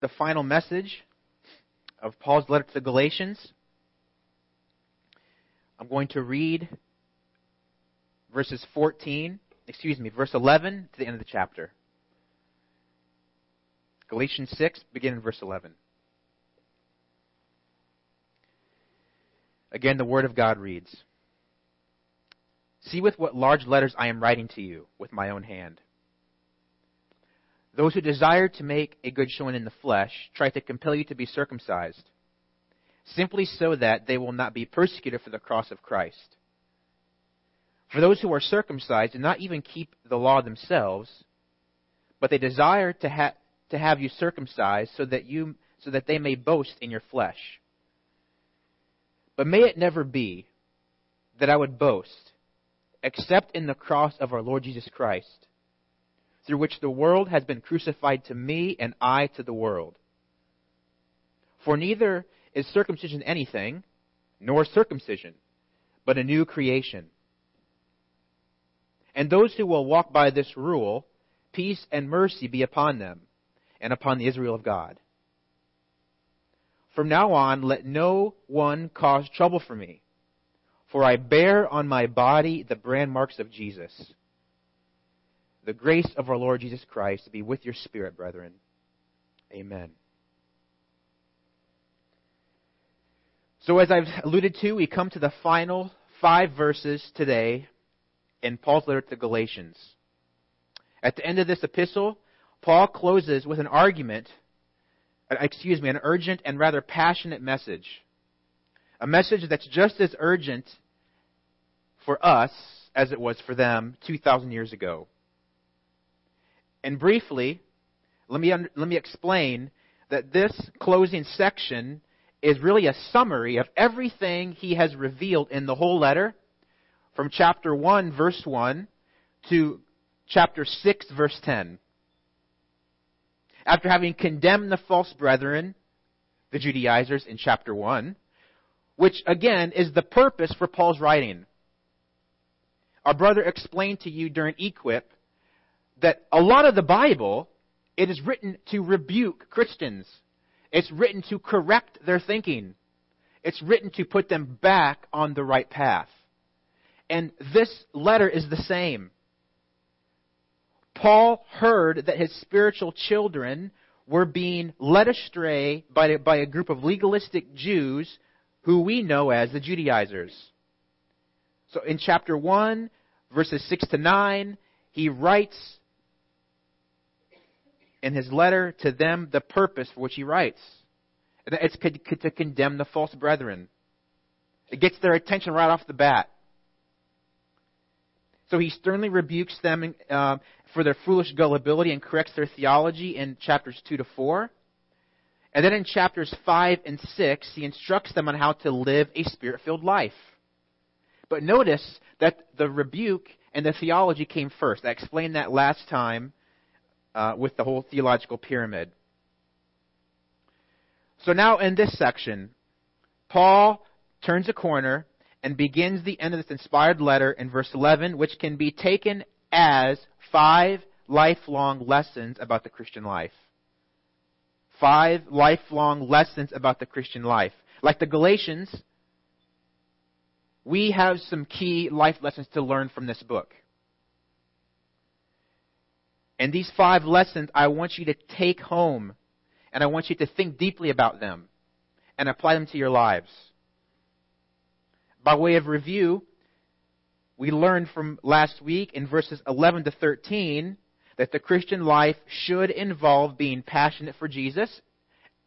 the final message of Paul's letter to the Galatians. I'm going to read verses 14, excuse me, verse 11 to the end of the chapter. Galatians 6, beginning in verse 11. Again, the Word of God reads See with what large letters I am writing to you with my own hand. Those who desire to make a good showing in the flesh try to compel you to be circumcised, simply so that they will not be persecuted for the cross of Christ. For those who are circumcised do not even keep the law themselves, but they desire to, ha- to have you circumcised so that, you, so that they may boast in your flesh. But may it never be that I would boast except in the cross of our Lord Jesus Christ, through which the world has been crucified to me and I to the world. For neither is circumcision anything, nor circumcision, but a new creation. And those who will walk by this rule, peace and mercy be upon them and upon the Israel of God. From now on, let no one cause trouble for me, for I bear on my body the brand marks of Jesus. The grace of our Lord Jesus Christ to be with your spirit, brethren. Amen. So, as I've alluded to, we come to the final five verses today in Paul's letter to Galatians. At the end of this epistle, Paul closes with an argument, uh, excuse me, an urgent and rather passionate message. A message that's just as urgent for us as it was for them 2,000 years ago. And briefly, let me, let me explain that this closing section is really a summary of everything he has revealed in the whole letter from chapter 1, verse 1 to chapter 6, verse 10. After having condemned the false brethren, the Judaizers, in chapter 1, which again is the purpose for Paul's writing. Our brother explained to you during Equip that a lot of the Bible, it is written to rebuke Christians. It's written to correct their thinking. It's written to put them back on the right path. And this letter is the same. Paul heard that his spiritual children were being led astray by, by a group of legalistic Jews who we know as the Judaizers. So in chapter 1, verses 6 to 9, he writes in his letter to them the purpose for which he writes. It's to condemn the false brethren. It gets their attention right off the bat. So he sternly rebukes them uh, for their foolish gullibility and corrects their theology in chapters 2 to 4. And then in chapters 5 and 6, he instructs them on how to live a spirit filled life. But notice that the rebuke and the theology came first. I explained that last time uh, with the whole theological pyramid. So now in this section, Paul turns a corner and begins the end of this inspired letter in verse 11, which can be taken as five lifelong lessons about the Christian life. Five lifelong lessons about the Christian life. Like the Galatians, we have some key life lessons to learn from this book. And these five lessons, I want you to take home and I want you to think deeply about them and apply them to your lives. By way of review, we learned from last week in verses 11 to 13 that the Christian life should involve being passionate for Jesus.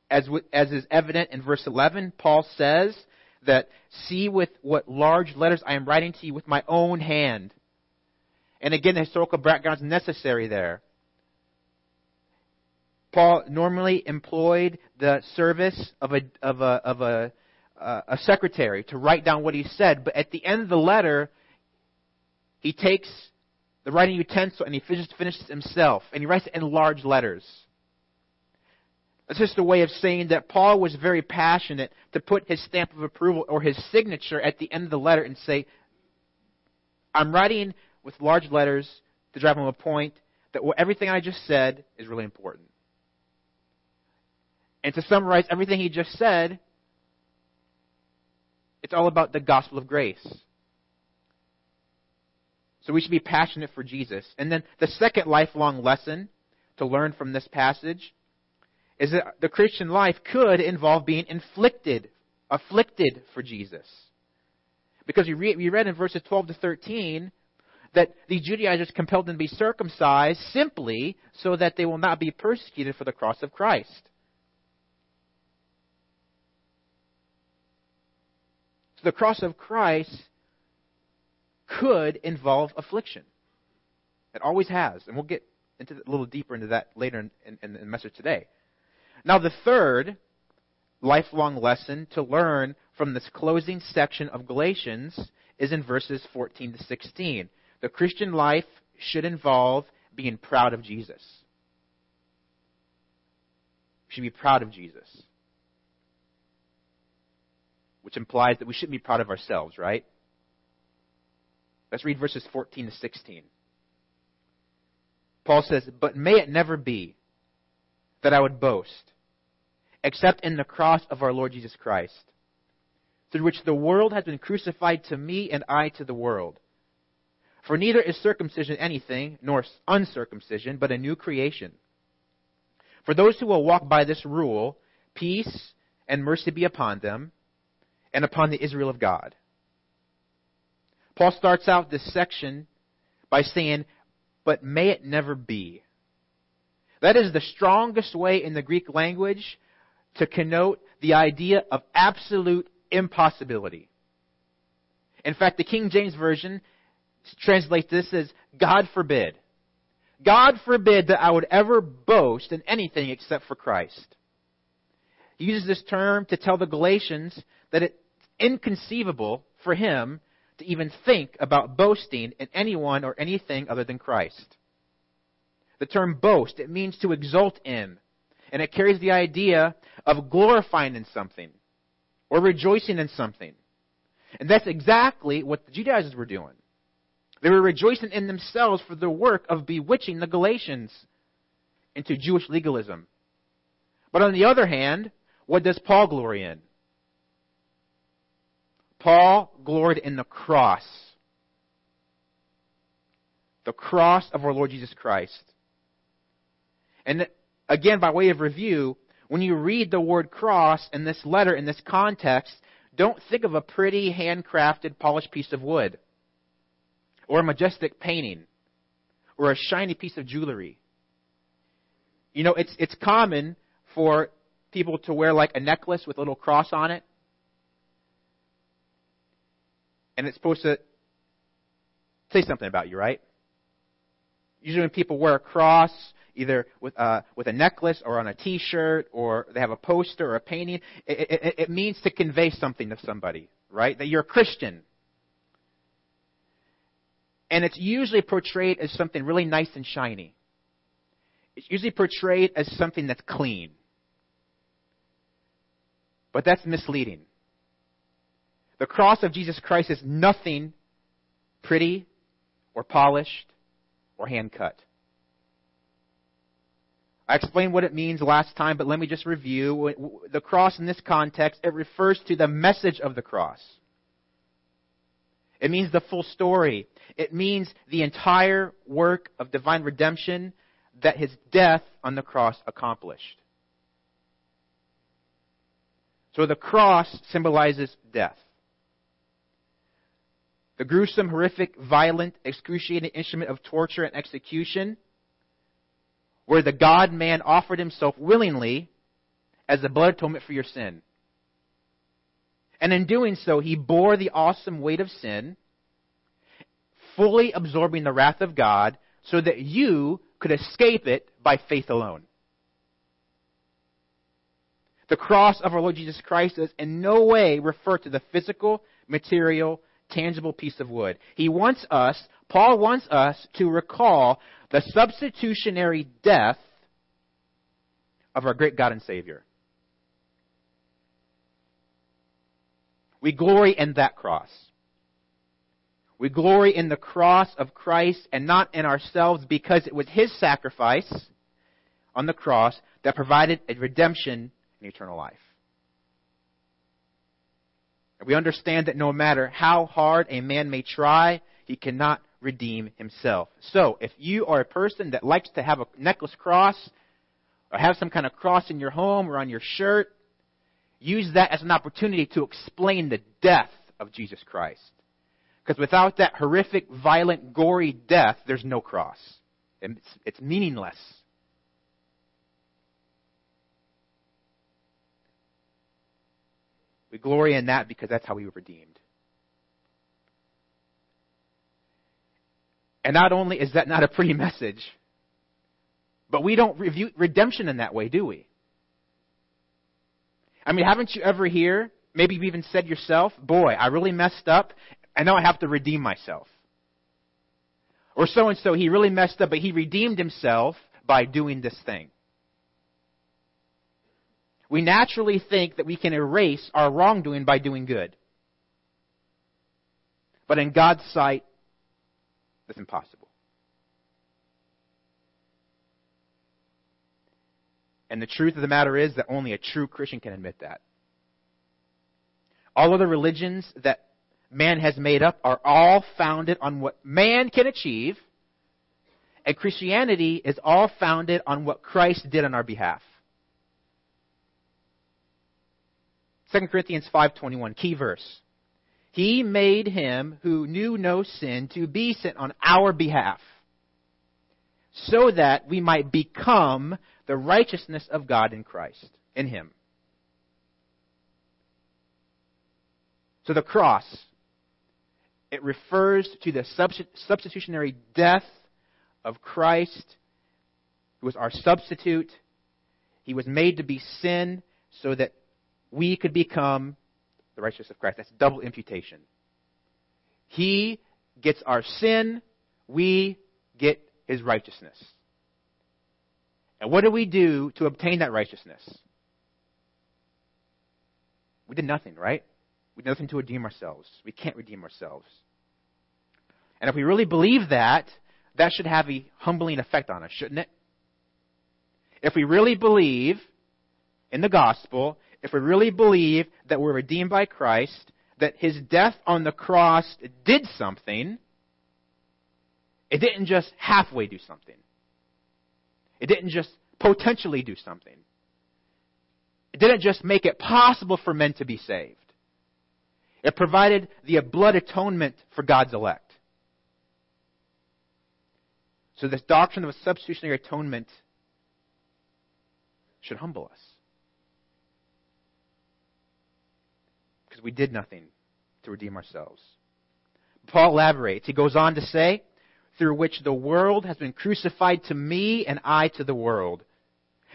As, as is evident in verse 11, Paul says that, see with what large letters I am writing to you with my own hand. And again, the historical background is necessary there. Paul normally employed the service of a, of a, of a uh, a secretary to write down what he said, but at the end of the letter, he takes the writing utensil and he finishes, finishes himself, and he writes it in large letters. That's just a way of saying that Paul was very passionate to put his stamp of approval or his signature at the end of the letter and say, I'm writing with large letters to drive home a point that everything I just said is really important. And to summarize everything he just said, it's all about the gospel of grace. So we should be passionate for Jesus. And then the second lifelong lesson to learn from this passage is that the Christian life could involve being inflicted, afflicted for Jesus. Because we read, we read in verses 12 to 13 that the Judaizers compelled them to be circumcised simply so that they will not be persecuted for the cross of Christ. So the cross of Christ could involve affliction. It always has, and we'll get into a little deeper into that later in, in, in the message today. Now, the third lifelong lesson to learn from this closing section of Galatians is in verses 14 to 16. The Christian life should involve being proud of Jesus. We should be proud of Jesus. Which implies that we shouldn't be proud of ourselves, right? Let's read verses 14 to 16. Paul says, But may it never be that I would boast, except in the cross of our Lord Jesus Christ, through which the world has been crucified to me and I to the world. For neither is circumcision anything, nor uncircumcision, but a new creation. For those who will walk by this rule, peace and mercy be upon them, and upon the Israel of God. Paul starts out this section by saying, But may it never be. That is the strongest way in the Greek language to connote the idea of absolute impossibility. In fact, the King James Version translates this as God forbid. God forbid that I would ever boast in anything except for Christ. He uses this term to tell the Galatians that it's inconceivable for him to even think about boasting in anyone or anything other than Christ. The term boast, it means to exult in, and it carries the idea of glorifying in something or rejoicing in something. And that's exactly what the Judaizers were doing. They were rejoicing in themselves for the work of bewitching the Galatians into Jewish legalism. But on the other hand, what does Paul glory in? Paul gloried in the cross. The cross of our Lord Jesus Christ. And again, by way of review, when you read the word cross in this letter, in this context, don't think of a pretty handcrafted polished piece of wood or a majestic painting or a shiny piece of jewelry. You know, it's, it's common for people to wear like a necklace with a little cross on it. And it's supposed to say something about you, right? Usually when people wear a cross, either with, uh, with a necklace or on a t-shirt or they have a poster or a painting, it, it, it means to convey something to somebody, right? That you're a Christian. And it's usually portrayed as something really nice and shiny. It's usually portrayed as something that's clean. But that's misleading. The cross of Jesus Christ is nothing pretty or polished or hand cut. I explained what it means last time, but let me just review. The cross in this context, it refers to the message of the cross. It means the full story. It means the entire work of divine redemption that his death on the cross accomplished. So the cross symbolizes death. The gruesome, horrific, violent, excruciating instrument of torture and execution, where the God man offered himself willingly as a blood atonement for your sin. And in doing so, he bore the awesome weight of sin, fully absorbing the wrath of God, so that you could escape it by faith alone. The cross of our Lord Jesus Christ does in no way refer to the physical, material, tangible piece of wood. He wants us, Paul wants us to recall the substitutionary death of our great God and Savior. We glory in that cross. We glory in the cross of Christ and not in ourselves because it was His sacrifice on the cross that provided a redemption and eternal life. And we understand that no matter how hard a man may try, he cannot redeem himself. So, if you are a person that likes to have a necklace cross, or have some kind of cross in your home or on your shirt, use that as an opportunity to explain the death of Jesus Christ. Because without that horrific, violent, gory death, there's no cross. It's, it's meaningless. We glory in that because that's how we were redeemed. And not only is that not a pretty message, but we don't review redemption in that way, do we? I mean, haven't you ever hear, maybe you've even said yourself, boy, I really messed up, and now I have to redeem myself. Or so and so, he really messed up, but he redeemed himself by doing this thing. We naturally think that we can erase our wrongdoing by doing good. But in God's sight, that's impossible. And the truth of the matter is that only a true Christian can admit that. All other religions that man has made up are all founded on what man can achieve, and Christianity is all founded on what Christ did on our behalf. 2 Corinthians 5:21 key verse. He made him who knew no sin to be sin on our behalf so that we might become the righteousness of God in Christ, in him. So the cross it refers to the substitutionary death of Christ who was our substitute. He was made to be sin so that we could become the righteousness of Christ. That's double imputation. He gets our sin, we get his righteousness. And what do we do to obtain that righteousness? We did nothing, right? We did nothing to redeem ourselves. We can't redeem ourselves. And if we really believe that, that should have a humbling effect on us, shouldn't it? If we really believe in the gospel, if we really believe that we're redeemed by Christ, that his death on the cross did something, it didn't just halfway do something. It didn't just potentially do something. It didn't just make it possible for men to be saved. It provided the blood atonement for God's elect. So this doctrine of a substitutionary atonement should humble us. Because we did nothing to redeem ourselves. Paul elaborates. He goes on to say, through which the world has been crucified to me and I to the world.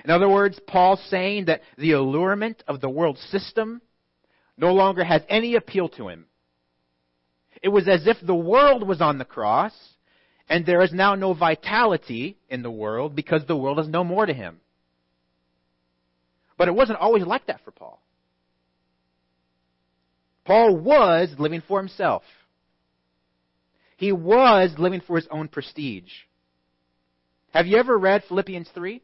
In other words, Paul's saying that the allurement of the world system no longer has any appeal to him. It was as if the world was on the cross, and there is now no vitality in the world because the world is no more to him. But it wasn't always like that for Paul. Paul was living for himself. He was living for his own prestige. Have you ever read Philippians 3?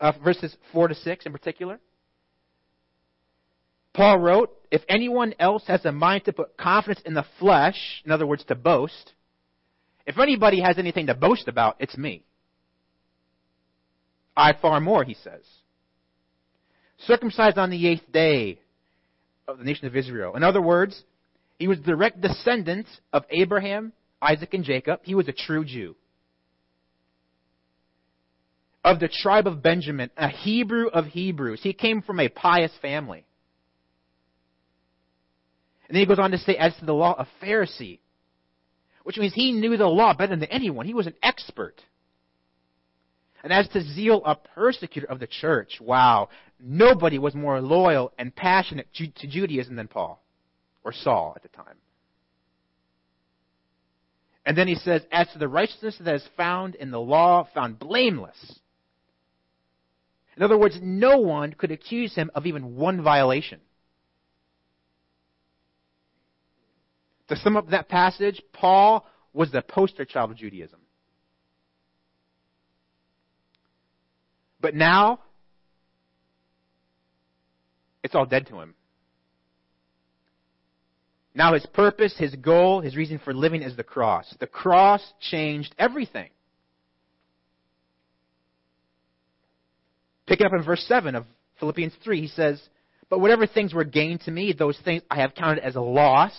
Uh, verses 4 to 6 in particular? Paul wrote, If anyone else has a mind to put confidence in the flesh, in other words, to boast, if anybody has anything to boast about, it's me. I far more, he says circumcised on the eighth day of the nation of Israel. In other words, he was direct descendant of Abraham, Isaac, and Jacob. He was a true Jew. Of the tribe of Benjamin, a Hebrew of Hebrews. He came from a pious family. And then he goes on to say, as to the law, a Pharisee, which means he knew the law better than anyone. He was an expert. And as to zeal, a persecutor of the church. Wow. Nobody was more loyal and passionate to Judaism than Paul, or Saul at the time. And then he says, As to the righteousness that is found in the law, found blameless. In other words, no one could accuse him of even one violation. To sum up that passage, Paul was the poster child of Judaism. But now, it's all dead to him. Now his purpose, his goal, his reason for living is the cross. The cross changed everything. Pick it up in verse 7 of Philippians 3. He says, But whatever things were gained to me, those things I have counted as a loss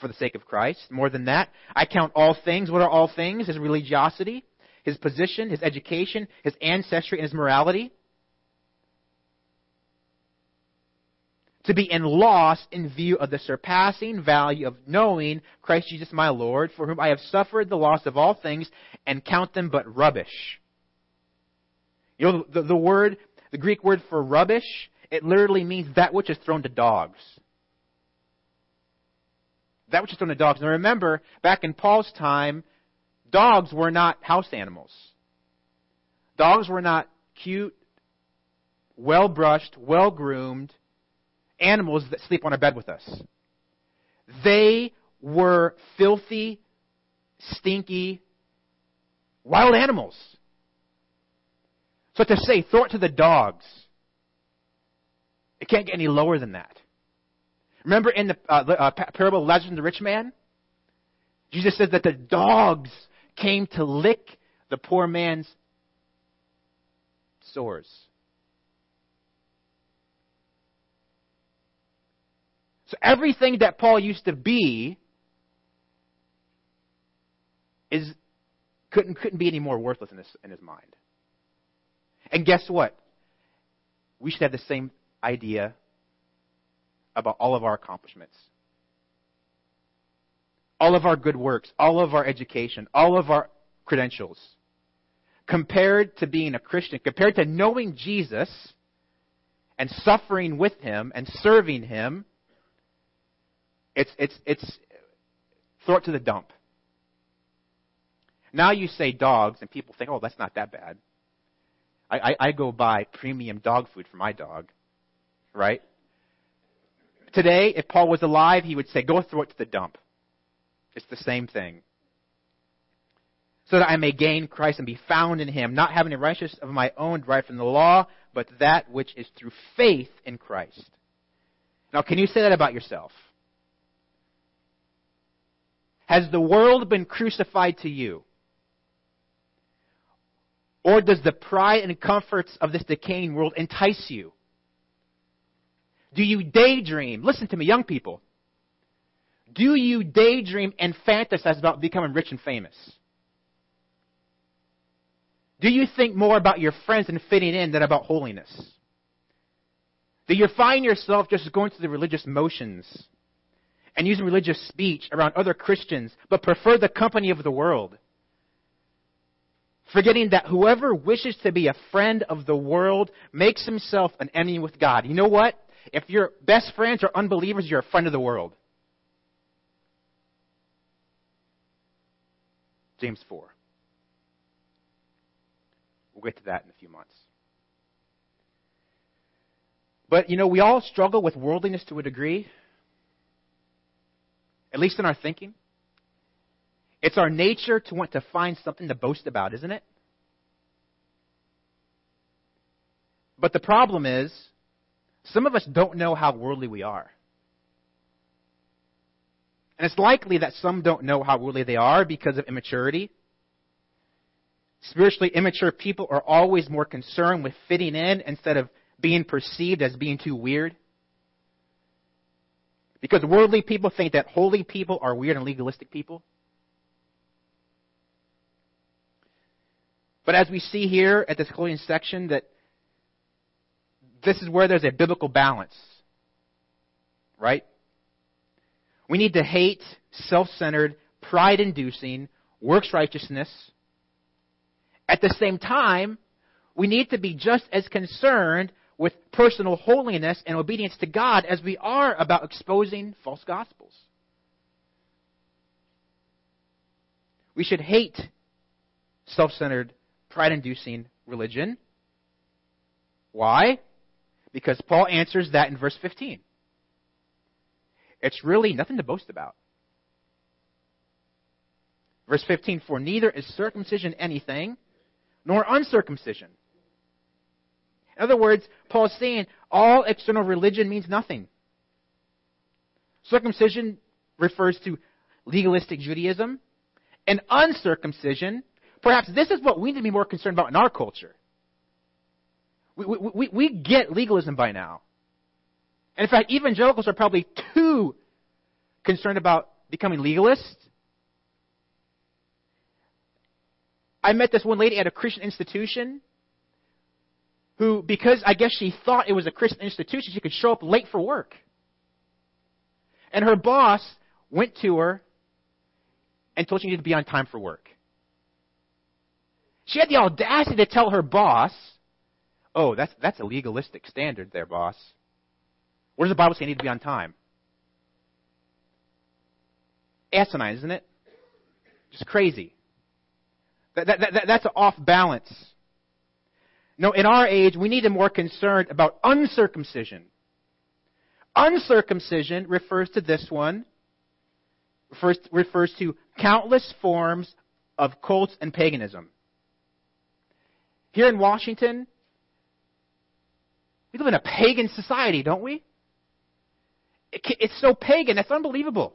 for the sake of Christ. More than that, I count all things. What are all things? His religiosity, his position, his education, his ancestry, and his morality. To be in loss in view of the surpassing value of knowing Christ Jesus my Lord, for whom I have suffered the loss of all things and count them but rubbish. You know, the, the word, the Greek word for rubbish, it literally means that which is thrown to dogs. That which is thrown to dogs. Now remember, back in Paul's time, dogs were not house animals. Dogs were not cute, well brushed, well groomed animals that sleep on a bed with us. They were filthy, stinky, wild animals. So to say, throw it to the dogs, it can't get any lower than that. Remember in the uh, uh, parable of Lazarus and the rich man? Jesus says that the dogs came to lick the poor man's sores. So everything that Paul used to be is couldn't couldn't be any more worthless in his in his mind. And guess what? We should have the same idea about all of our accomplishments. All of our good works, all of our education, all of our credentials. Compared to being a Christian, compared to knowing Jesus and suffering with him and serving him, it's, it's, it's, throw it to the dump. Now you say dogs, and people think, oh, that's not that bad. I, I, I go buy premium dog food for my dog, right? Today, if Paul was alive, he would say, go throw it to the dump. It's the same thing. So that I may gain Christ and be found in him, not having a righteousness of my own derived from the law, but that which is through faith in Christ. Now, can you say that about yourself? Has the world been crucified to you? Or does the pride and comforts of this decaying world entice you? Do you daydream? Listen to me, young people. Do you daydream and fantasize about becoming rich and famous? Do you think more about your friends and fitting in than about holiness? Do you find yourself just going through the religious motions and using religious speech around other Christians, but prefer the company of the world. Forgetting that whoever wishes to be a friend of the world makes himself an enemy with God. You know what? If your best friends are unbelievers, you're a friend of the world. James 4. We'll get to that in a few months. But, you know, we all struggle with worldliness to a degree at least in our thinking. It's our nature to want to find something to boast about, isn't it? But the problem is, some of us don't know how worldly we are. And it's likely that some don't know how worldly they are because of immaturity. Spiritually immature people are always more concerned with fitting in instead of being perceived as being too weird. Because worldly people think that holy people are weird and legalistic people. But as we see here at this closing section, that this is where there's a biblical balance. Right? We need to hate self centered, pride inducing, works righteousness. At the same time, we need to be just as concerned with personal holiness and obedience to God as we are about exposing false gospels. We should hate self centered, pride inducing religion. Why? Because Paul answers that in verse 15. It's really nothing to boast about. Verse 15 For neither is circumcision anything, nor uncircumcision In other words, Paul's saying all external religion means nothing. Circumcision refers to legalistic Judaism, and uncircumcision, perhaps this is what we need to be more concerned about in our culture. We, we, we, get legalism by now. And in fact, evangelicals are probably too concerned about becoming legalists. I met this one lady at a Christian institution who, because I guess she thought it was a Christian institution, she could show up late for work. And her boss went to her and told her she needed to be on time for work. She had the audacity to tell her boss, Oh, that's, that's a legalistic standard there, boss. Where does the Bible say I need to be on time? Asinine, isn't it? Just crazy. That, that, that, that's off balance. No, in our age, we need to be more concerned about uncircumcision. Uncircumcision refers to this one, refers, refers to countless forms of cults and paganism. Here in Washington, we live in a pagan society, don't we? It's so pagan, it's unbelievable.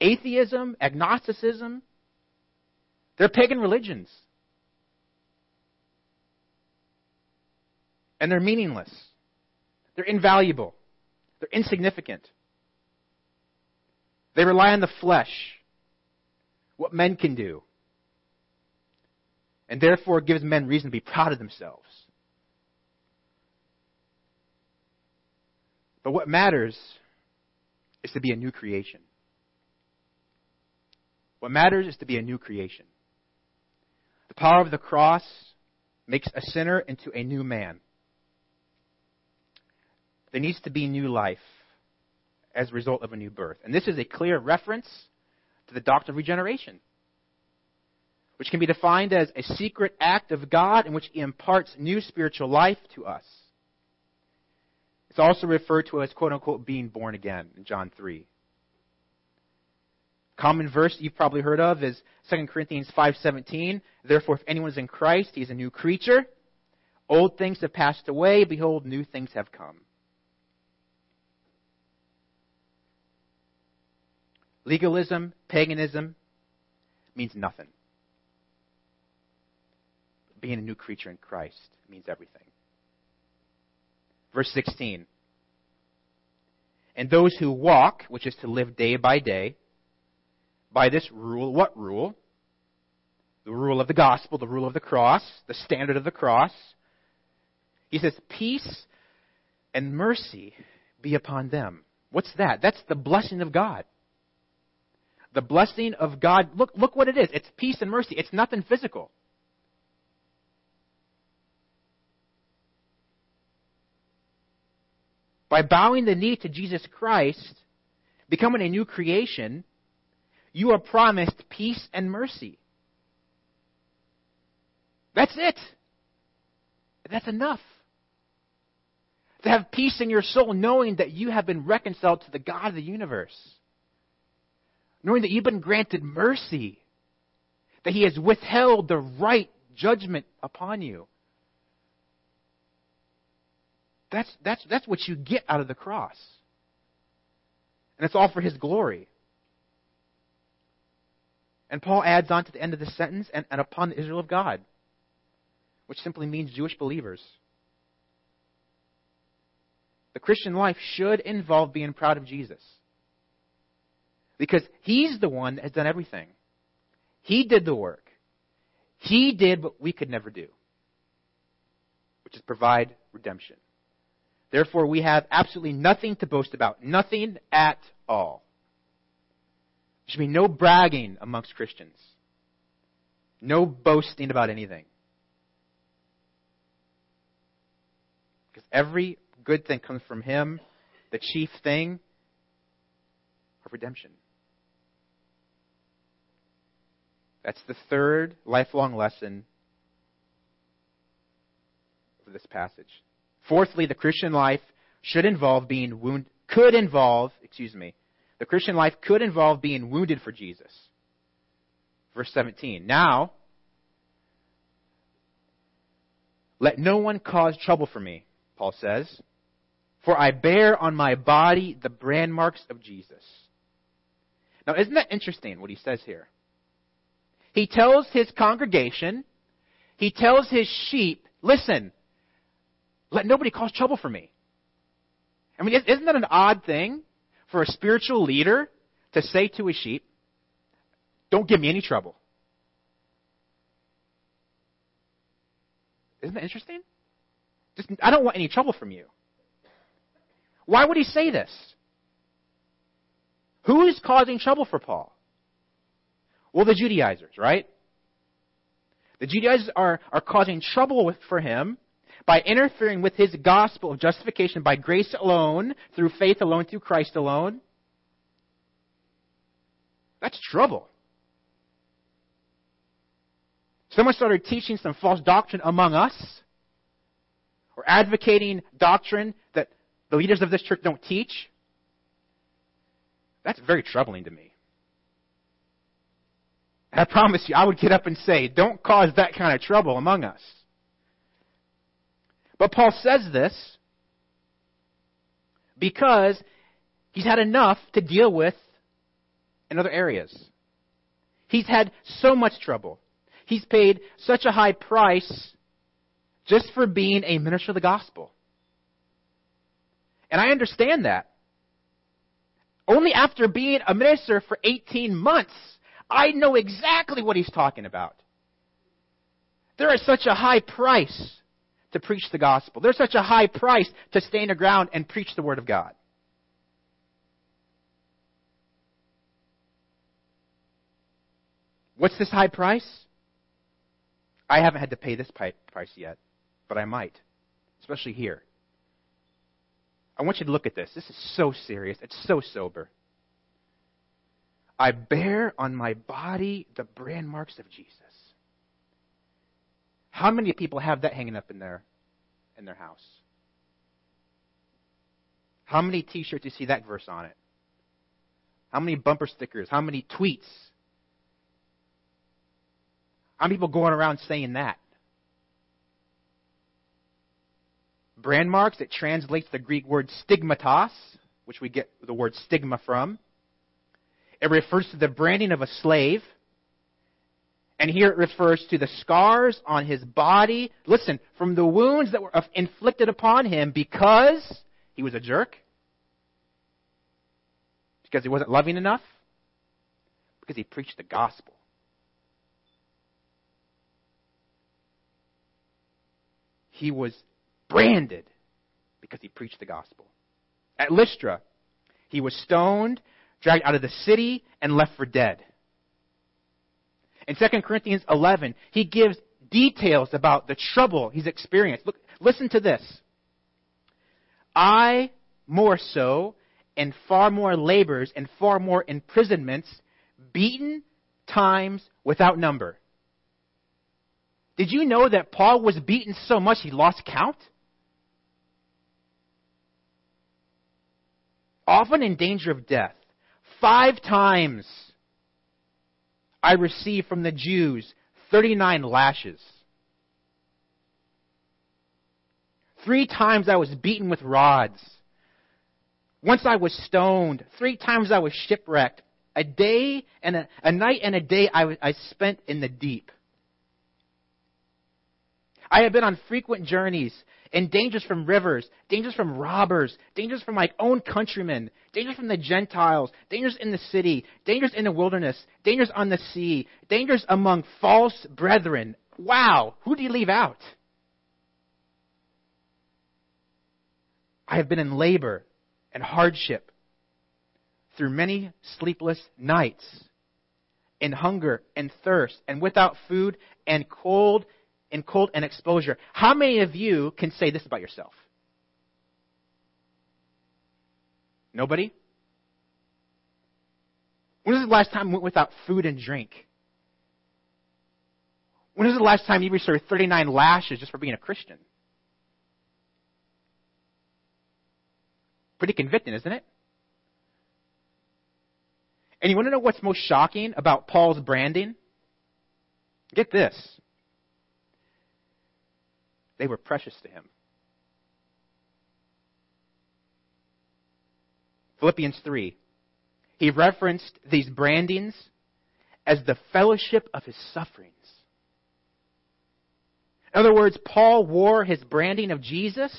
Atheism, agnosticism, they're pagan religions. And they're meaningless. They're invaluable. They're insignificant. They rely on the flesh, what men can do, and therefore gives men reason to be proud of themselves. But what matters is to be a new creation. What matters is to be a new creation. The power of the cross makes a sinner into a new man. There needs to be new life as a result of a new birth. And this is a clear reference to the doctrine of regeneration, which can be defined as a secret act of God in which He imparts new spiritual life to us. It's also referred to as quote unquote being born again in John 3. Common verse you've probably heard of is 2 Corinthians 5:17. Therefore if anyone is in Christ, he is a new creature. Old things have passed away, behold new things have come. Legalism, paganism means nothing. Being a new creature in Christ means everything. Verse 16. And those who walk, which is to live day by day, by this rule, what rule? The rule of the gospel, the rule of the cross, the standard of the cross. He says, Peace and mercy be upon them. What's that? That's the blessing of God. The blessing of God, look, look what it is. It's peace and mercy. It's nothing physical. By bowing the knee to Jesus Christ, becoming a new creation, you are promised peace and mercy. That's it. That's enough. To have peace in your soul, knowing that you have been reconciled to the God of the universe knowing that you've been granted mercy, that He has withheld the right judgment upon you. That's, that's, that's what you get out of the cross. And it's all for His glory. And Paul adds on to the end of the sentence, and, and upon the Israel of God, which simply means Jewish believers. The Christian life should involve being proud of Jesus. Because He's the one that has done everything. He did the work. He did what we could never do, which is provide redemption. Therefore, we have absolutely nothing to boast about. Nothing at all. There should be no bragging amongst Christians. No boasting about anything. Because every good thing comes from Him, the chief thing of redemption. That's the third lifelong lesson of this passage. Fourthly, the Christian life should involve being wounded, could involve, excuse me, the Christian life could involve being wounded for Jesus. Verse 17. Now, Let no one cause trouble for me, Paul says, for I bear on my body the brand marks of Jesus. Now, isn't that interesting what he says here? He tells his congregation, he tells his sheep, listen, let nobody cause trouble for me. I mean, isn't that an odd thing for a spiritual leader to say to his sheep, don't give me any trouble? Isn't that interesting? Just, I don't want any trouble from you. Why would he say this? Who is causing trouble for Paul? Well, the Judaizers, right? The Judaizers are, are causing trouble with, for him by interfering with his gospel of justification by grace alone, through faith alone, through Christ alone. That's trouble. Someone started teaching some false doctrine among us, or advocating doctrine that the leaders of this church don't teach. That's very troubling to me. I promise you, I would get up and say, don't cause that kind of trouble among us. But Paul says this because he's had enough to deal with in other areas. He's had so much trouble. He's paid such a high price just for being a minister of the gospel. And I understand that. Only after being a minister for 18 months, I know exactly what he's talking about. There is such a high price to preach the gospel. There's such a high price to stand the ground and preach the word of God. What's this high price? I haven't had to pay this price yet, but I might, especially here. I want you to look at this. This is so serious. It's so sober. I bear on my body the brand marks of Jesus. How many people have that hanging up in their in their house? How many t-shirts you see that verse on it? How many bumper stickers? How many tweets? How many people going around saying that? Brand marks, it translates the Greek word stigmatos, which we get the word stigma from. It refers to the branding of a slave. And here it refers to the scars on his body. Listen, from the wounds that were inflicted upon him because he was a jerk, because he wasn't loving enough, because he preached the gospel. He was branded because he preached the gospel. At Lystra, he was stoned, dragged out of the city, and left for dead. In 2 Corinthians 11, he gives details about the trouble he's experienced. Look, listen to this. I more so, and far more labors, and far more imprisonments, beaten times without number. Did you know that Paul was beaten so much he lost count? Often in danger of death. Five times I received from the Jews 39 lashes. Three times I was beaten with rods. Once I was stoned. Three times I was shipwrecked. A day and a, a night and a day I, I spent in the deep. I have been on frequent journeys and dangers from rivers, dangers from robbers, dangers from my own countrymen, dangers from the Gentiles, dangers in the city, dangers in the wilderness, dangers on the sea, dangers among false brethren. Wow, who do you leave out? I have been in labor and hardship through many sleepless nights, in hunger and thirst, and without food and cold in cold and exposure. How many of you can say this about yourself? Nobody? When was the last time you went without food and drink? When was the last time you received 39 lashes just for being a Christian? Pretty convicting, isn't it? And you want to know what's most shocking about Paul's branding? Get this they were precious to him. Philippians 3. He referenced these brandings as the fellowship of his sufferings. In other words, Paul wore his branding of Jesus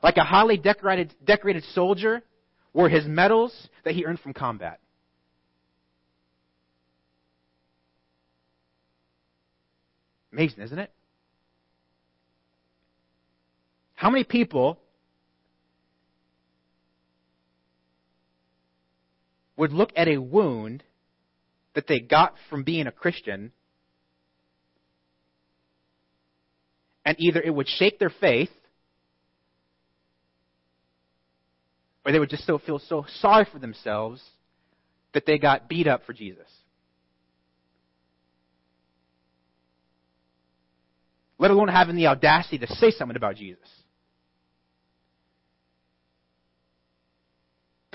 like a highly decorated, decorated soldier wore his medals that he earned from combat. Amazing, isn't it? How many people would look at a wound that they got from being a Christian and either it would shake their faith or they would just so feel so sorry for themselves that they got beat up for Jesus. Let alone having the audacity to say something about Jesus.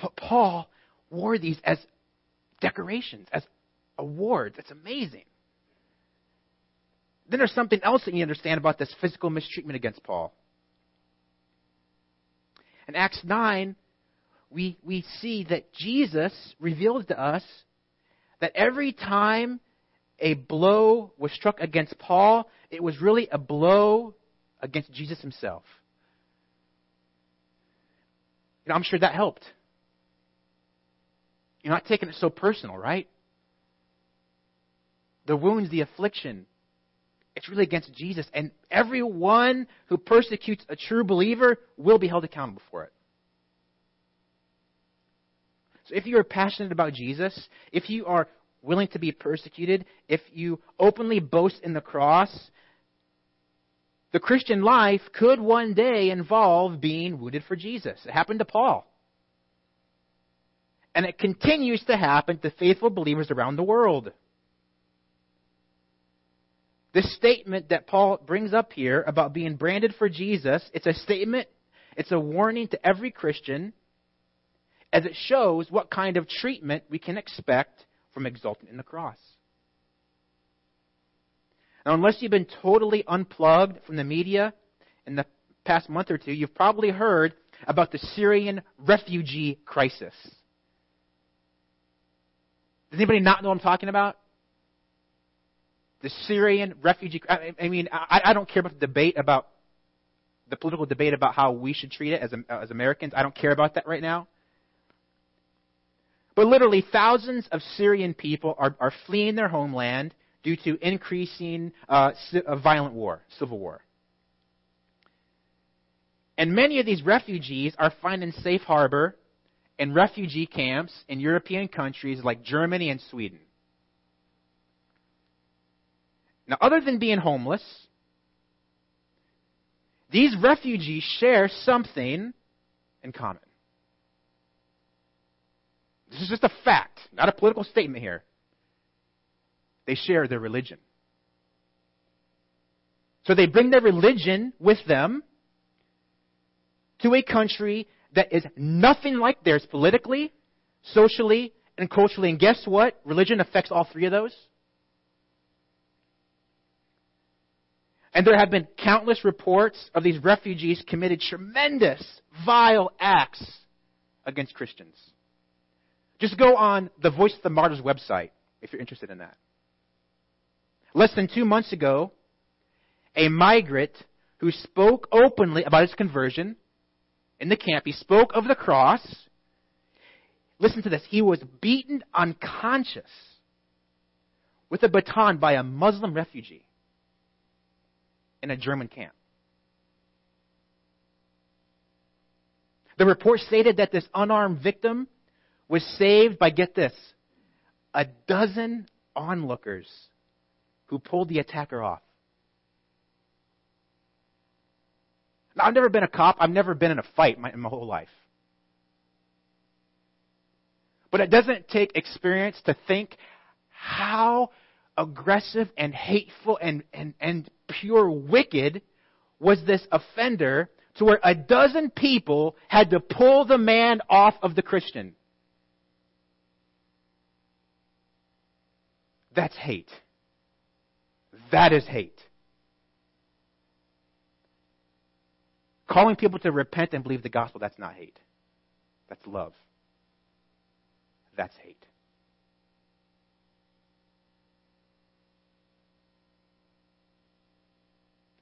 But Paul wore these as decorations, as awards. It's amazing. Then there's something else that you understand about this physical mistreatment against Paul. In Acts 9, we, we see that Jesus reveals to us that every time a blow was struck against Paul, it was really a blow against Jesus himself. Know, I'm sure that helped. You're not taking it so personal, right? The wounds, the affliction, it's really against Jesus. And everyone who persecutes a true believer will be held accountable for it. So if you are passionate about Jesus, if you are willing to be persecuted, if you openly boast in the cross, the Christian life could one day involve being wounded for Jesus. It happened to Paul. And it continues to happen to faithful believers around the world. This statement that Paul brings up here about being branded for Jesus, it's a statement, it's a warning to every Christian as it shows what kind of treatment we can expect from exulting in the cross. Now, unless you've been totally unplugged from the media in the past month or two, you've probably heard about the Syrian refugee crisis. Does anybody not know what I'm talking about? The Syrian refugee. I mean, I, I don't care about the debate about the political debate about how we should treat it as, as Americans. I don't care about that right now. But literally, thousands of Syrian people are, are fleeing their homeland due to increasing uh, violent war, civil war. And many of these refugees are finding safe harbor in refugee camps in European countries like Germany and Sweden. Now, other than being homeless, these refugees share something in common. This is just a fact, not a political statement here. They share their religion. So they bring their religion with them to a country that is nothing like theirs politically, socially, and culturally. And guess what? Religion affects all three of those. And there have been countless reports of these refugees committed tremendous, vile acts against Christians. Just go on the Voice of the Martyrs website if you're interested in that. Less than two months ago, a migrant who spoke openly about his conversion in the camp, he spoke of the cross. Listen to this. He was beaten unconscious with a baton by a Muslim refugee in a German camp. The report stated that this unarmed victim was saved by, get this, a dozen onlookers who pulled the attacker off. Now, I've never been a cop. I've never been in a fight my, in my whole life. But it doesn't take experience to think how aggressive and hateful and, and, and pure wicked was this offender to where a dozen people had to pull the man off of the Christian. That's hate. That is hate. Calling people to repent and believe the gospel, that's not hate. That's love. That's hate.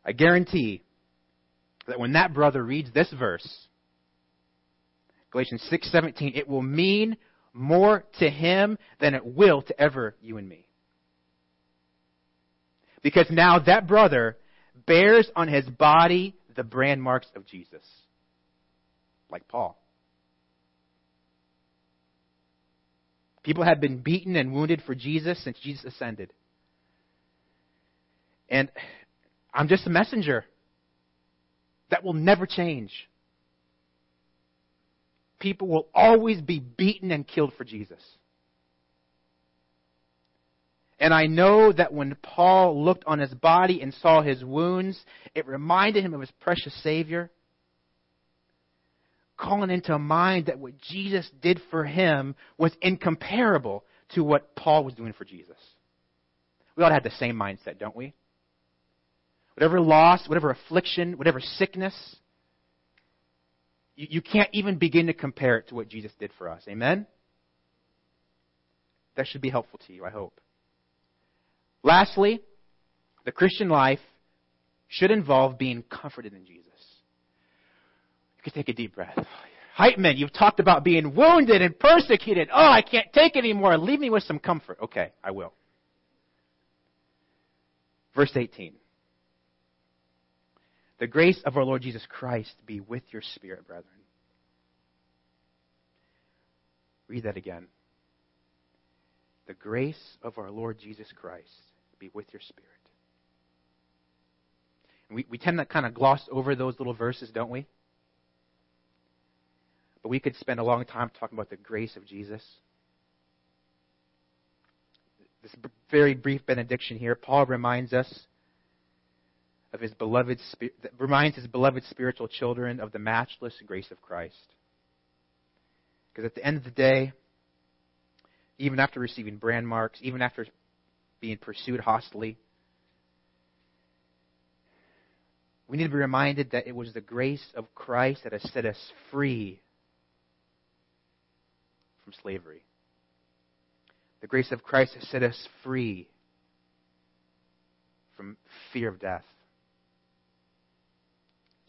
I guarantee that when that brother reads this verse, Galatians 6:17, it will mean more to him than it will to ever you and me. Because now that brother bears on his body the brand marks of Jesus. Like Paul. People have been beaten and wounded for Jesus since Jesus ascended. And I'm just a messenger. That will never change. People will always be beaten and killed for Jesus. And I know that when Paul looked on his body and saw his wounds, it reminded him of his precious Savior, calling into mind that what Jesus did for him was incomparable to what Paul was doing for Jesus. We all have the same mindset, don't we? whatever loss, whatever affliction, whatever sickness, you, you can't even begin to compare it to what Jesus did for us. Amen? That should be helpful to you, I hope. Lastly, the Christian life should involve being comforted in Jesus. You can take a deep breath. Heitman, you've talked about being wounded and persecuted. Oh, I can't take anymore. Leave me with some comfort. Okay, I will. Verse 18. The grace of our Lord Jesus Christ be with your spirit, brethren. Read that again. The grace of our Lord Jesus Christ be with your spirit. And we, we tend to kind of gloss over those little verses, don't we? But we could spend a long time talking about the grace of Jesus. This very brief benediction here, Paul reminds us of his beloved, reminds his beloved spiritual children of the matchless grace of Christ. Because at the end of the day, even after receiving brand marks, even after being pursued hostily, we need to be reminded that it was the grace of Christ that has set us free from slavery. The grace of Christ has set us free from fear of death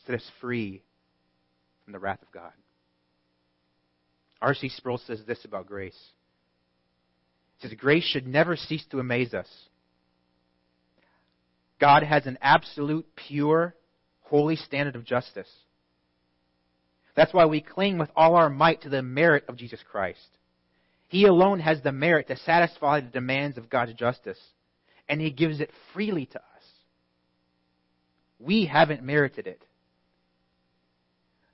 set us free from the wrath of God. R.C. Sproul says this about grace. Says, Grace should never cease to amaze us. God has an absolute, pure, holy standard of justice. That's why we cling with all our might to the merit of Jesus Christ. He alone has the merit to satisfy the demands of God's justice, and He gives it freely to us. We haven't merited it.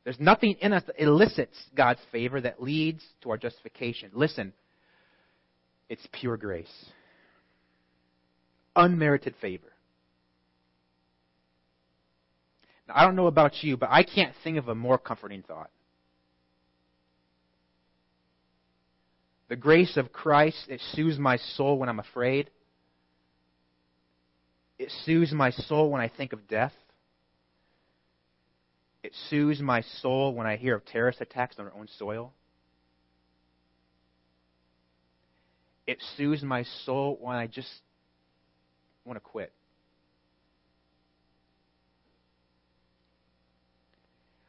There's nothing in us that elicits God's favor that leads to our justification. Listen, it's pure grace, unmerited favor. Now, I don't know about you, but I can't think of a more comforting thought. The grace of Christ, it soothes my soul when I'm afraid. It soothes my soul when I think of death. It soothes my soul when I hear of terrorist attacks on our own soil. It soothes my soul when I just want to quit.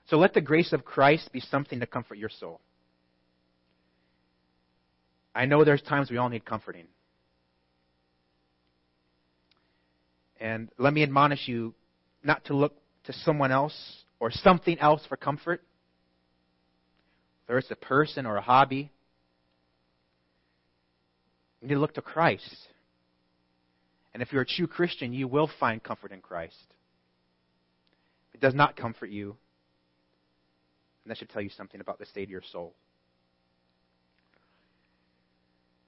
So let the grace of Christ be something to comfort your soul. I know there's times we all need comforting. And let me admonish you not to look to someone else or something else for comfort, whether it's a person or a hobby, you need to look to Christ. And if you're a true Christian, you will find comfort in Christ. If it does not comfort you, and that should tell you something about the state of your soul.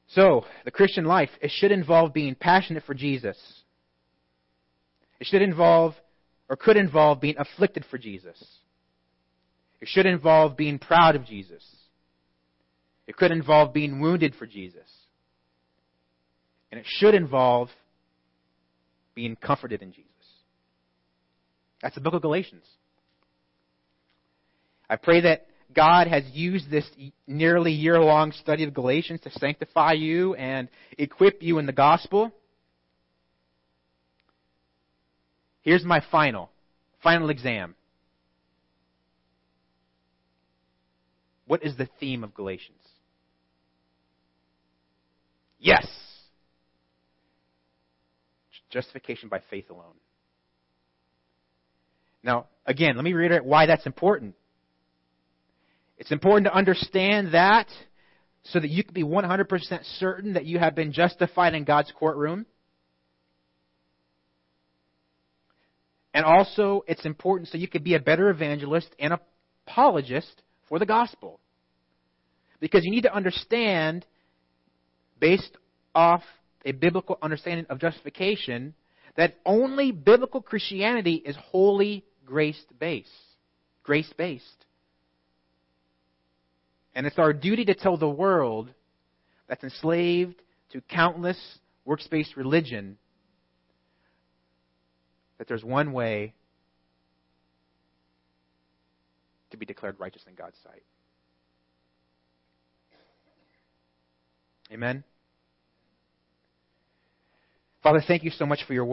So, the Christian life, it should involve being passionate for Jesus. It should involve or could involve being afflicted for Jesus. It should involve being proud of Jesus. It could involve being wounded for Jesus. And it should involve being comforted in Jesus. That's the book of Galatians. I pray that God has used this nearly year long study of Galatians to sanctify you and equip you in the gospel. Here's my final, final exam. What is the theme of Galatians? Yes! Justification by faith alone. Now, again, let me reiterate why that's important. It's important to understand that so that you can be 100% certain that you have been justified in God's courtroom. And also, it's important so you can be a better evangelist and apologist for the gospel. Because you need to understand, based off a biblical understanding of justification, that only biblical Christianity is wholly grace based. Grace based. And it's our duty to tell the world that's enslaved to countless works based religion that there's one way to be declared righteous in God's sight. Amen. Father, thank you so much for your word.